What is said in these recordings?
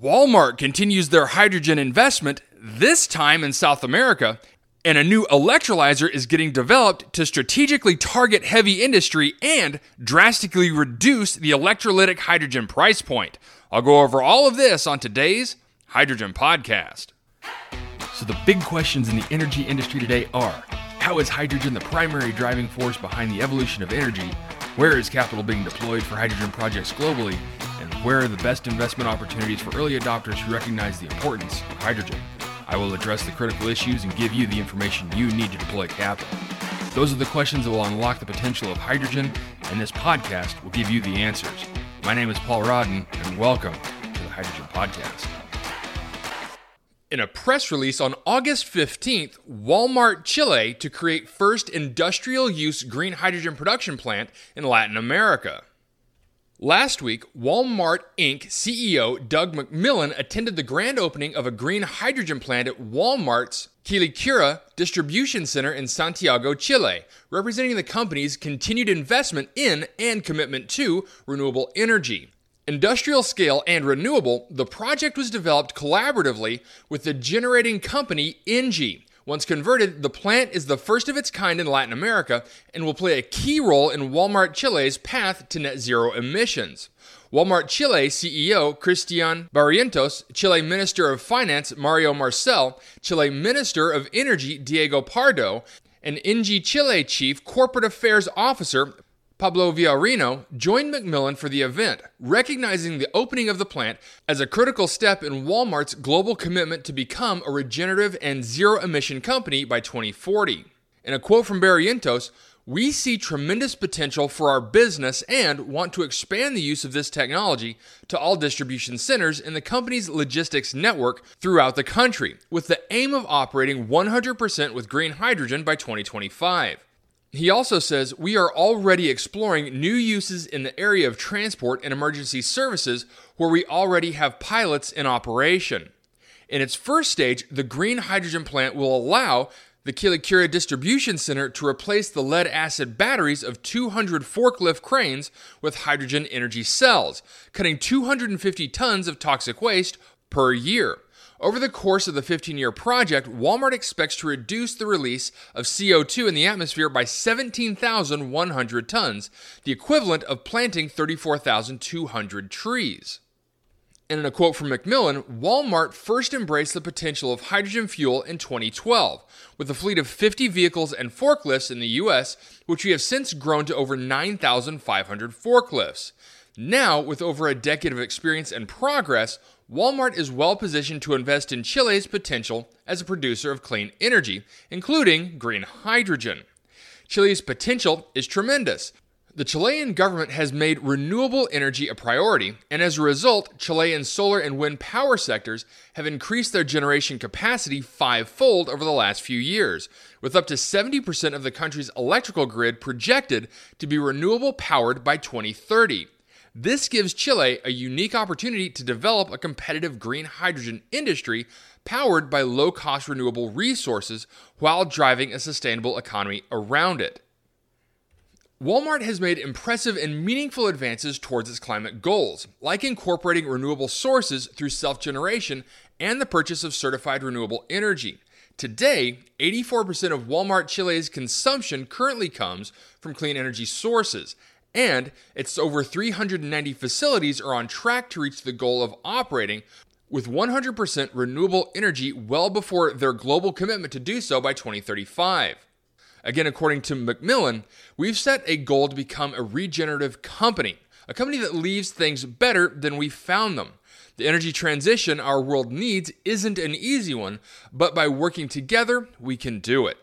Walmart continues their hydrogen investment, this time in South America, and a new electrolyzer is getting developed to strategically target heavy industry and drastically reduce the electrolytic hydrogen price point. I'll go over all of this on today's Hydrogen Podcast. So, the big questions in the energy industry today are how is hydrogen the primary driving force behind the evolution of energy? Where is capital being deployed for hydrogen projects globally? Where are the best investment opportunities for early adopters who recognize the importance of hydrogen. I will address the critical issues and give you the information you need to deploy capital. Those are the questions that will unlock the potential of hydrogen, and this podcast will give you the answers. My name is Paul Rodden, and welcome to the Hydrogen Podcast. In a press release on August 15th, Walmart Chile to create first industrial use green hydrogen production plant in Latin America. Last week, Walmart Inc. CEO Doug McMillon attended the grand opening of a green hydrogen plant at Walmart's Quilicura distribution center in Santiago, Chile, representing the company's continued investment in and commitment to renewable energy. Industrial scale and renewable, the project was developed collaboratively with the generating company Engie, once converted, the plant is the first of its kind in Latin America and will play a key role in Walmart Chile's path to net zero emissions. Walmart Chile CEO Cristian Barrientos, Chile Minister of Finance Mario Marcel, Chile Minister of Energy Diego Pardo, and Engie Chile Chief Corporate Affairs Officer Pablo Villarino joined McMillon for the event, recognizing the opening of the plant as a critical step in Walmart's global commitment to become a regenerative and zero emission company by 2040. In a quote from Barrientos, we see tremendous potential for our business and want to expand the use of this technology to all distribution centers in the company's logistics network throughout the country, with the aim of operating 100% with green hydrogen by 2025. He also says we are already exploring new uses in the area of transport and emergency services where we already have pilots in operation. In its first stage, the green hydrogen plant will allow the Quilicura Distribution Center to replace the lead acid batteries of 200 forklift cranes with hydrogen energy cells, cutting 250 tons of toxic waste per year. Over the course of the 15 year project, Walmart expects to reduce the release of CO2 in the atmosphere by 17,100 tons, the equivalent of planting 34,200 trees. And in a quote from McMillon, Walmart first embraced the potential of hydrogen fuel in 2012, with a fleet of 50 vehicles and forklifts in the US, which we have since grown to over 9,500 forklifts. Now, with over a decade of experience and progress, Walmart is well positioned to invest in Chile's potential as a producer of clean energy, including green hydrogen. Chile's potential is tremendous. The Chilean government has made renewable energy a priority, and as a result, Chilean solar and wind power sectors have increased their generation capacity fivefold over the last few years, with up to 70% of the country's electrical grid projected to be renewable powered by 2030. This gives Chile a unique opportunity to develop a competitive green hydrogen industry powered by low cost renewable resources while driving a sustainable economy around it. Walmart has made impressive and meaningful advances towards its climate goals, like incorporating renewable sources through self generation and the purchase of certified renewable energy. Today, 84% of Walmart Chile's consumption currently comes from clean energy sources, and its over 390 facilities are on track to reach the goal of operating with 100% renewable energy well before their global commitment to do so by 2035. Again, according to McMillon, we've set a goal to become a regenerative company, a company that leaves things better than we found them. The energy transition our world needs isn't an easy one, but by working together, we can do it.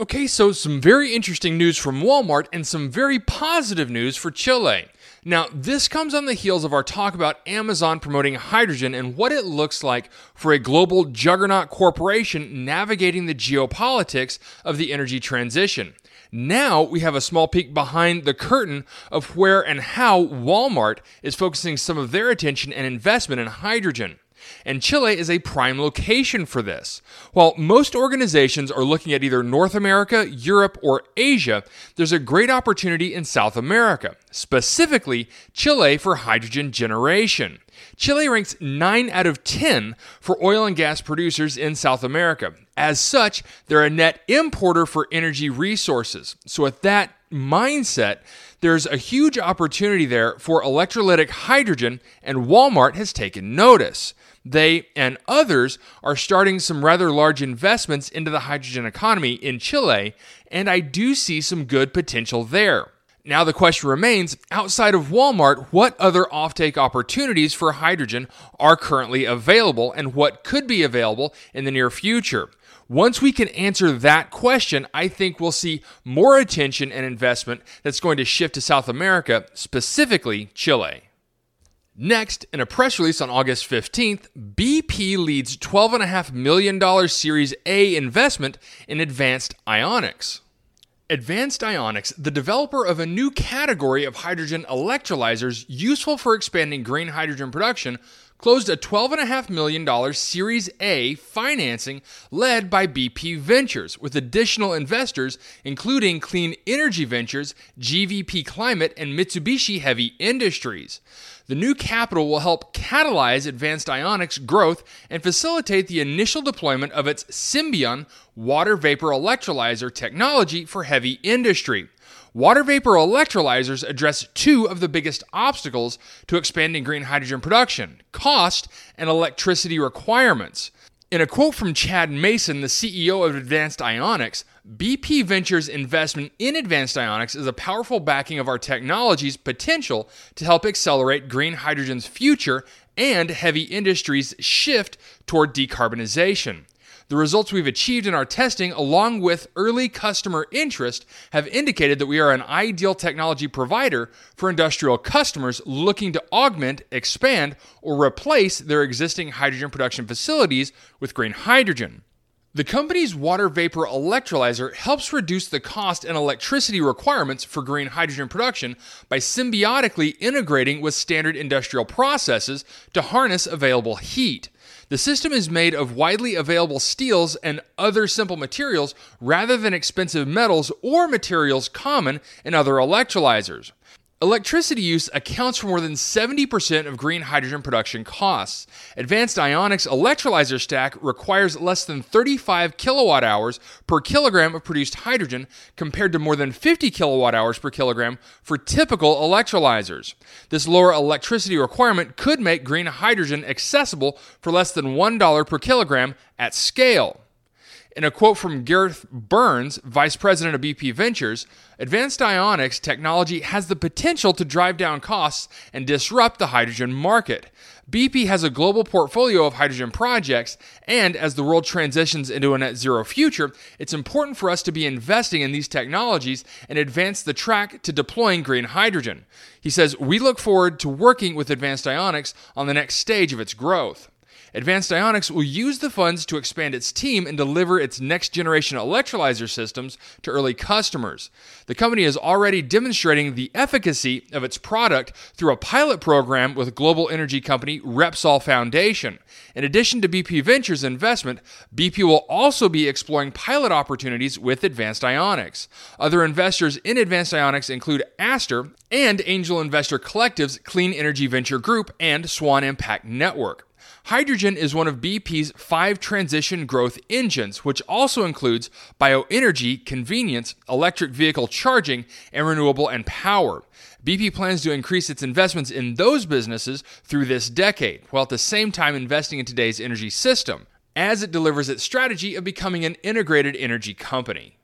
Okay, so some very interesting news from Walmart and some very positive news for Chile. Now, this comes on the heels of our talk about Amazon promoting hydrogen and what it looks like for a global juggernaut corporation navigating the geopolitics of the energy transition. Now we have a small peek behind the curtain of where and how Walmart is focusing some of their attention and investment in hydrogen. And Chile is a prime location for this. While most organizations are looking at either North America, Europe, or Asia, there's a great opportunity in South America, specifically Chile for hydrogen generation. Chile ranks 9 out of 10 for oil and gas producers in South America. As such, they're a net importer for energy resources. So, with that mindset, there's a huge opportunity there for electrolytic hydrogen, and Walmart has taken notice. They and others are starting some rather large investments into the hydrogen economy in Chile, and I do see some good potential there. Now, the question remains outside of Walmart, what other offtake opportunities for hydrogen are currently available and what could be available in the near future? Once we can answer that question, I think we'll see more attention and investment that's going to shift to South America, specifically Chile. Next, in a press release on August 15th, BP leads $12.5 million Series A investment in Advanced Ionics. Advanced Ionics, the developer of a new category of hydrogen electrolyzers useful for expanding green hydrogen production, closed a $12.5 million Series A financing led by BP Ventures, with additional investors including Clean Energy Ventures, GVP Climate, and Mitsubishi Heavy Industries. The new capital will help catalyze Advanced Ionics' growth and facilitate the initial deployment of its Symbion water vapor electrolyzer technology for heavy industry. Water vapor electrolyzers address two of the biggest obstacles to expanding green hydrogen production cost and electricity requirements. In a quote from Chad Mason, the CEO of Advanced Ionics, BP Ventures' investment in Advanced Ionics is a powerful backing of our technology's potential to help accelerate green hydrogen's future and heavy industry's shift toward decarbonization. The results we've achieved in our testing, along with early customer interest, have indicated that we are an ideal technology provider for industrial customers looking to augment, expand, or replace their existing hydrogen production facilities with green hydrogen. The company's water vapor electrolyzer helps reduce the cost and electricity requirements for green hydrogen production by symbiotically integrating with standard industrial processes to harness available heat. The system is made of widely available steels and other simple materials rather than expensive metals or materials common in other electrolyzers. Electricity use accounts for more than 70% of green hydrogen production costs. Advanced Ionics electrolyzer stack requires less than 35 kilowatt hours per kilogram of produced hydrogen compared to more than 50 kilowatt hours per kilogram for typical electrolyzers. This lower electricity requirement could make green hydrogen accessible for less than $1 per kilogram at scale. In a quote from Gareth Burns, vice president of BP Ventures, advanced ionics technology has the potential to drive down costs and disrupt the hydrogen market. BP has a global portfolio of hydrogen projects, and as the world transitions into a net zero future, it's important for us to be investing in these technologies and advance the track to deploying green hydrogen. He says, We look forward to working with Advanced Ionics on the next stage of its growth. Advanced Ionics will use the funds to expand its team and deliver its next generation electrolyzer systems to early customers. The company is already demonstrating the efficacy of its product through a pilot program with global energy company Repsol Foundation. In addition to BP Ventures investment, BP will also be exploring pilot opportunities with Advanced Ionics. Other investors in Advanced Ionics include Aster and angel investor collectives Clean Energy Venture Group and Swan Impact Network. Hydrogen is one of BP's five transition growth engines, which also includes bioenergy, convenience, electric vehicle charging, and renewable and power. BP plans to increase its investments in those businesses through this decade, while at the same time investing in today's energy system, as it delivers its strategy of becoming an integrated energy company.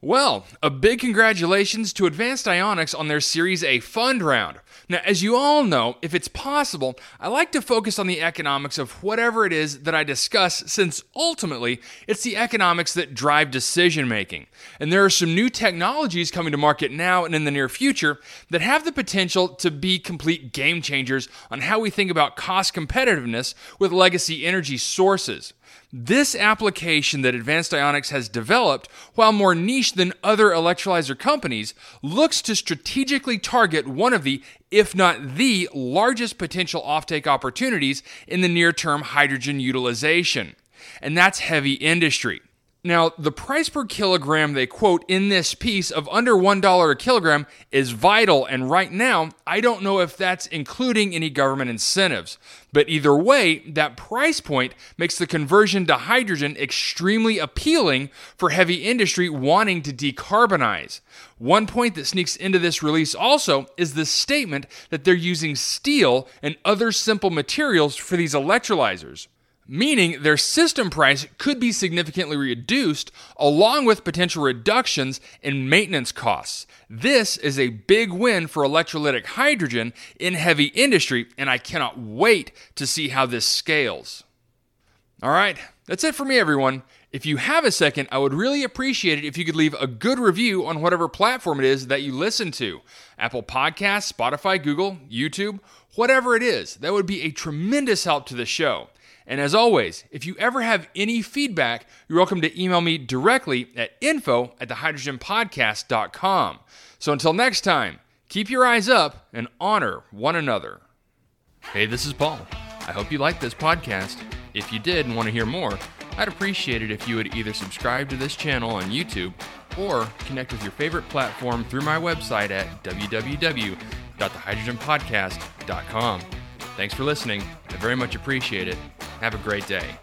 Well, a big congratulations to Advanced Ionics on their Series A fund round. Now, as you all know, if it's possible, I like to focus on the economics of whatever it is that I discuss, since ultimately it's the economics that drive decision making. And there are some new technologies coming to market now and in the near future that have the potential to be complete game changers on how we think about cost competitiveness with legacy energy sources. This application that Advanced Ionics has developed, while more niche than other electrolyzer companies, looks to strategically target one of the if not the largest potential offtake opportunities in the near term hydrogen utilization. And that's heavy industry. Now, the price per kilogram they quote in this piece of under $1 a kilogram is vital, and right now, I don't know if that's including any government incentives. But either way, that price point makes the conversion to hydrogen extremely appealing for heavy industry wanting to decarbonize. One point that sneaks into this release also is the statement that they're using steel and other simple materials for these electrolyzers meaning their system price could be significantly reduced along with potential reductions in maintenance costs. This is a big win for electrolytic hydrogen in heavy industry, and I cannot wait to see how this scales. All right, that's it for me, everyone. If you have a second, I would really appreciate it if you could leave a good review on whatever platform it is that you listen to Apple Podcasts, Spotify, Google, YouTube, whatever it is. That would be a tremendous help to the show. And as always, if you ever have any feedback, you're welcome to email me directly at info at thehydrogenpodcast.com. So until next time, keep your eyes up and honor one another. Hey, this is Paul. I hope you liked this podcast. If you did and want to hear more, I'd appreciate it if you would either subscribe to this channel on YouTube or connect with your favorite platform through my website at www.thehydrogenpodcast.com. Thanks for listening. I very much appreciate it. Have a great day.